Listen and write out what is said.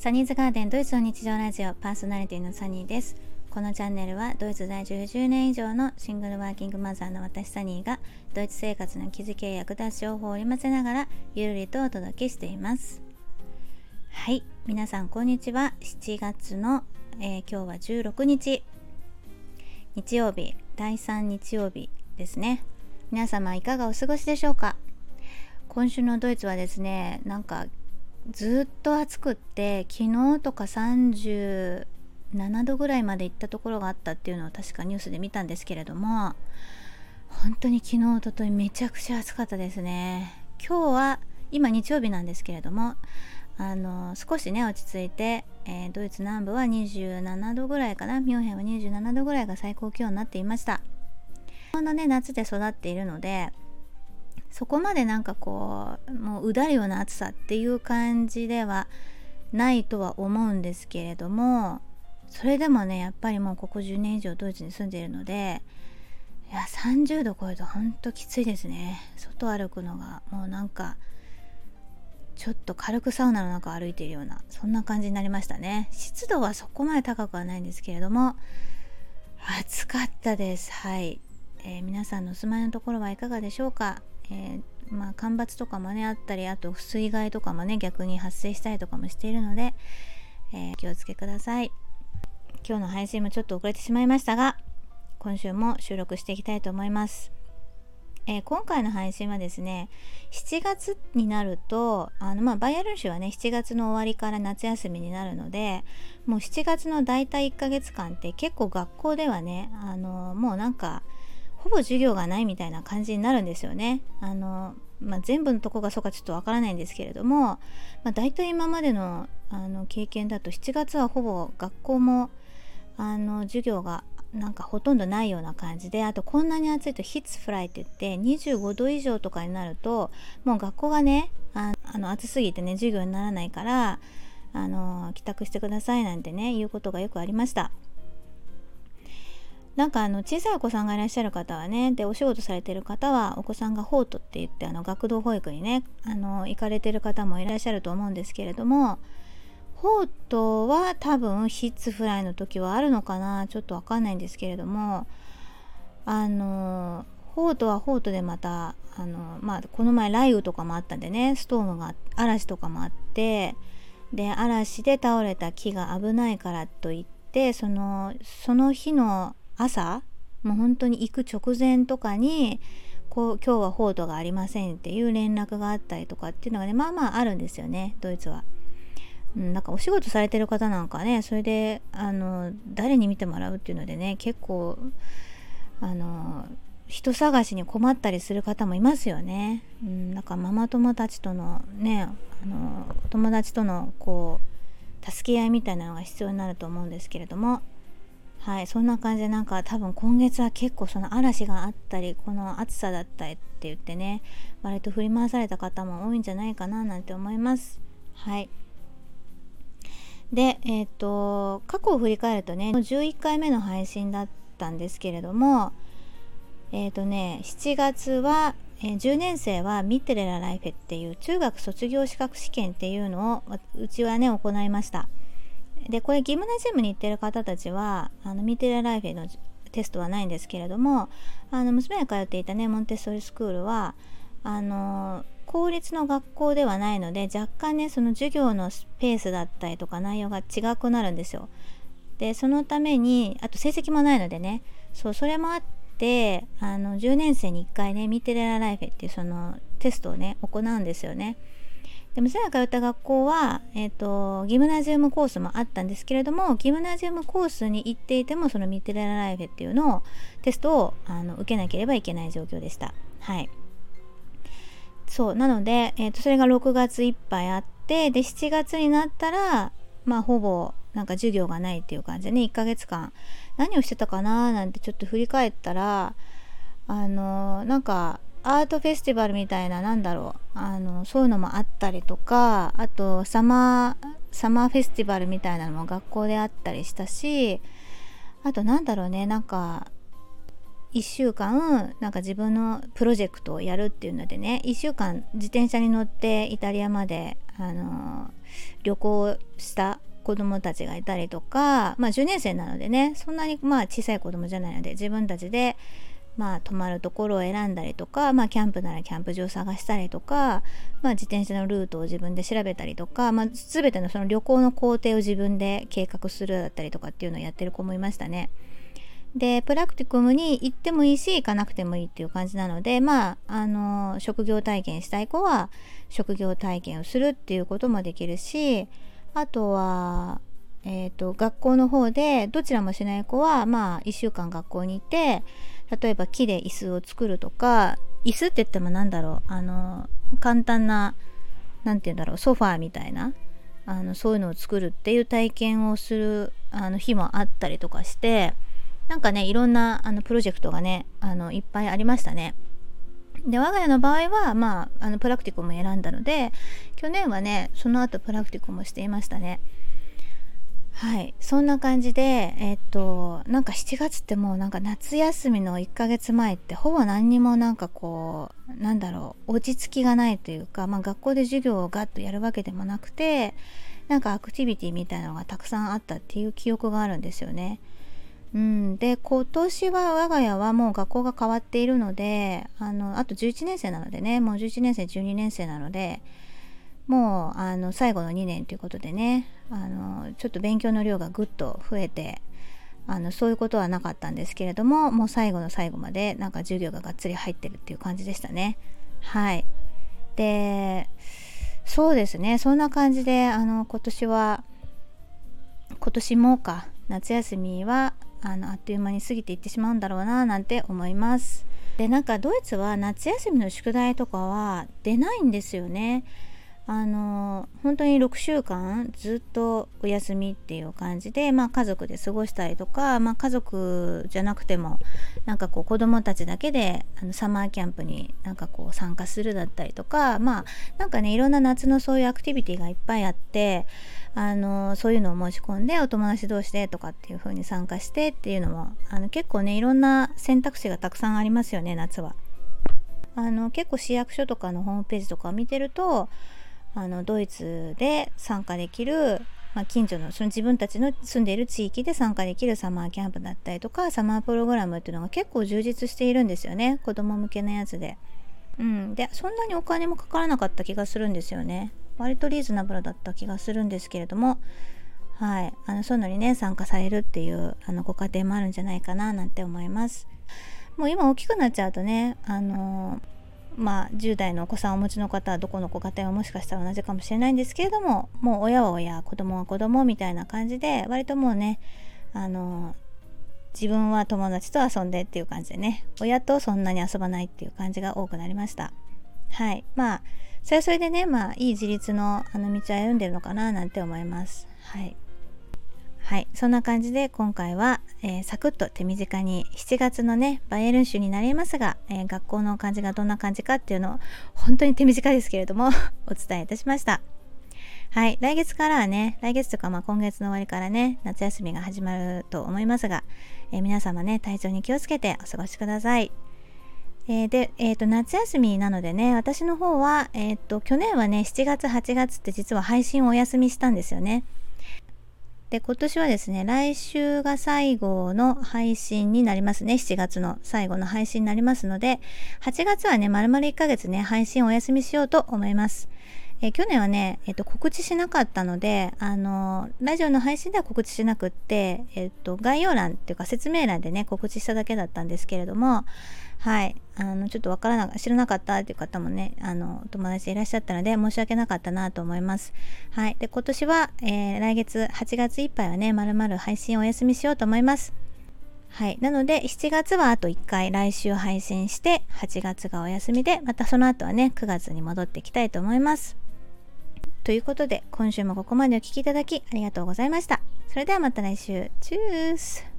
サニーズガーデンドイツの日常ラジオパーソナリティのサニーです。このチャンネルはドイツ在住10年以上のシングルワーキングマザーの私サニーがドイツ生活の気づきや役立つ情報を織り交ぜながらゆるりとお届けしています。はい。皆さんこんにちは。7月の、えー、今日は16日。日曜日第3日曜日ですね。皆様いかがお過ごしでしょうか？今週のドイツはですねなんかずっと暑くって昨日とか37度ぐらいまで行ったところがあったっていうのを確かニュースで見たんですけれども本当に昨日おとといめちゃくちゃ暑かったですね。今日は今日曜日なんですけれどもあの少しね落ち着いて、えー、ドイツ南部は27度ぐらいかなミュンヘンは27度ぐらいが最高気温になっていました日本のね夏で育っているのでそこまでなんかこうもううだるような暑さっていう感じではないとは思うんですけれどもそれでもねやっぱりもうここ10年以上ドイツに住んでいるのでいや30度超えるとほんときついですね。外歩くのがもうなんかちょっと軽くサウナの中歩いているようなそんな感じになりましたね。湿度はそこまで高くはないんですけれども暑かったです。はい、えー、皆さんのお住まいのところはいかがでしょうか？えー、まあ、干ばつとかもねあったりあと水害とかもね逆に発生したりとかもしているので、えー、気をつけください。今日の配信もちょっと遅れてしまいましたが今週も収録していきたいと思います、えー、今回の配信はですね7月になるとあのまあバイエルン州はね7月の終わりから夏休みになるのでもう7月の大体1ヶ月間って結構学校ではねあのもうなんかほぼ授業がないみたいな感じになるんですよね。あのまあ、全部のとこがそうかちょっとわからないんですけれども、まあ、大体今までのあの経験だと7月はほぼ学校もあの授業がなんかほとんどないような感じであとこんなに暑いとヒッツフライって言って25度以上とかになるともう学校がねあの暑すぎてね授業にならないからあの帰宅してくださいなんてねいうことがよくありました。なんかあの小さいお子さんがいらっしゃる方はねでお仕事されてる方はお子さんがホートって言ってあの学童保育にねあの行かれてる方もいらっしゃると思うんですけれどもホートは多分ヒッツフライの時はあるのかなちょっとわかんないんですけれどもあのホートはホートでまたあのまあこの前雷雨とかもあったんでねストームが嵐とかもあってで嵐で倒れた木が危ないからといってそのその日の朝もう本当に行く直前とかにこう今日はホートがありませんっていう連絡があったりとかっていうのがねまあまああるんですよねドイツは。うん、なんかお仕事されてる方なんかねそれであの誰に見てもらうっていうのでね結構あの人探しに困ったりする方もいますよね。うん、なんかママ友たちとのねあの友達とのこう助け合いみたいなのが必要になると思うんですけれどもはいそんな感じでなんか多分今月は結構その嵐があったりこの暑さだったりって言ってね割と振り回された方も多いんじゃないかななんて思いますはいでえっ、ー、と過去を振り返るとね11回目の配信だったんですけれどもえっ、ー、とね7月はえー、10年生はミッテレラライフェっていう中学卒業資格試験っていうのをうちはね行いました。でこれギムナジウムに行ってる方たちはあのミテラライフェのテストはないんですけれどもあの娘が通っていたねモンテッソリスクールはあの公立の学校ではないので若干ねその授業のスペースだったりとか内容が違くなるんですよ。でそのためにあと成績もないのでねそうそれもあってあの10年生に1回ねミテレラライフェっていうそのテストをね行うんですよね。で娘が通った学校は、えーと、ギムナジウムコースもあったんですけれどもギムナジウムコースに行っていてもそのミッテラライフェっていうのをテストをあの受けなければいけない状況でした。はい。そうなので、えーと、それが6月いっぱいあってで7月になったらまあほぼなんか授業がないっていう感じでね1ヶ月間何をしてたかななんてちょっと振り返ったらあのー、なんかアートフェスティバルみたいななんだろうあのそういうのもあったりとかあとサマーサマーフェスティバルみたいなのも学校であったりしたしあとなんだろうねなんか1週間なんか自分のプロジェクトをやるっていうのでね1週間自転車に乗ってイタリアまであの旅行した子供たちがいたりとか、まあ、10年生なのでねそんなにまあ小さい子供じゃないので自分たちでまあ泊まるところを選んだりとか、まあ、キャンプならキャンプ場を探したりとか、まあ、自転車のルートを自分で調べたりとか、まあ、全てのその旅行の工程を自分で計画するだったりとかっていうのをやってる子もいましたね。でプラクティクムに行ってもいいし行かなくてもいいっていう感じなのでまああの職業体験したい子は職業体験をするっていうこともできるしあとは、えーと、学校の方でどちらもしない子はまあ1週間学校にいて例えば木で椅子を作るとか椅子って言っても何だろうあの簡単な何て言うんだろうソファーみたいなあのそういうのを作るっていう体験をするあの日もあったりとかしてなんかねいろんなあのプロジェクトがねあのいっぱいありましたね。で我が家の場合はまああのプラクティコも選んだので去年はねその後プラクティコもしていましたね。はいそんな感じでえー、っとなんか7月ってもうなんか夏休みの1ヶ月前ってほぼ何にもなんかこうなんだろう落ち着きがないというか、まあ、学校で授業をガッとやるわけでもなくてなんかアクティビティみたいなのがたくさんあったっていう記憶があるんですよね。うん、で今年は我が家はもう学校が変わっているのであのあと11年生なのでねもう11年生12年生なのでもうあの最後の2年ということでねあのちょっと勉強の量がぐっと増えてあのそういうことはなかったんですけれどももう最後の最後までなんか授業ががっつり入ってるっていう感じでしたねはいでそうですねそんな感じであの今年は今年もか夏休みはあのあっという間に過ぎていってしまうんだろうななんて思います。でなんかドイツは夏休みの宿題とかは出ないんですよね。あの本当に6週間ずっとお休みっていう感じで、まあ、家族で過ごしたりとか、まあ、家族じゃなくてもなんかこう子供たちだけであのサマーキャンプになんかこう参加するだったりとかまあなんかねいろんな夏のそういうアクティビティがいっぱいあってあのそういうのを申し込んでお友達同士でとかっていう風に参加してっていうのもあの結構ねいろんな選択肢がたくさんありますよね夏は。あの結構市役所とかのホームページとかを見てるとあのドイツで参加できる、まあ、近所のその自分たちの住んでいる地域で参加できるサマーキャンプだったりとかサマープログラムっていうのが結構充実しているんですよね子供向けのやつで。うん、でそんなにお金もかからなかった気がするんですよね。割とリーズナブルだった気がするんですけれども、はい、あのそういうのにね参加されるっていうあのご家庭もあるんじゃないかななんて思います。もう今大きくなっちゃうとねあのまあ、10代のお子さんをお持ちの方はどこのご家庭はもしかしたら同じかもしれないんですけれどももう親は親子供は子供みたいな感じで割ともうねあの自分は友達と遊んでっていう感じでね親とそんなに遊ばないっていう感じが多くなりました。はい。まあそれはそれでねまあいい自立のあの道を歩んでるのかななんて思います。はい。はいそんな感じで今回は、えー、サクッと手短に7月のねバイエルン州になりますが、えー、学校の感じがどんな感じかっていうのを本当に手短ですけれども お伝えいたしました。はい来月からはね来月とかまあ今月の終わりからね夏休みが始まると思いますが、えー、皆様ね体調に気をつけてお過ごしください。えー、で、えーと、夏休みなのでね私の方は、えーと去年はね7月8月って実は配信をお休みしたんですよね。で、今年はですね、来週が最後の配信になりますね。7月の最後の配信になりますので、8月はね、丸々1ヶ月ね、配信お休みしようと思います。え、去年はね、えっ、と、告知しなかったので、あの、ラジオの配信では告知しなくって、えっ、と、概要欄っていうか説明欄でね、告知しただけだったんですけれども、はい。あの、ちょっとわからなか、知らなかったっていう方もね、あの、友達いらっしゃったので、申し訳なかったなと思います。はい。で、今年は、えー、来月8月いっぱいはね、まるまる配信お休みしようと思います。はい。なので、7月はあと1回来週配信して、8月がお休みで、またその後はね、9月に戻っていきたいと思います。ということで、今週もここまでお聴きいただきありがとうございました。それではまた来週。チュース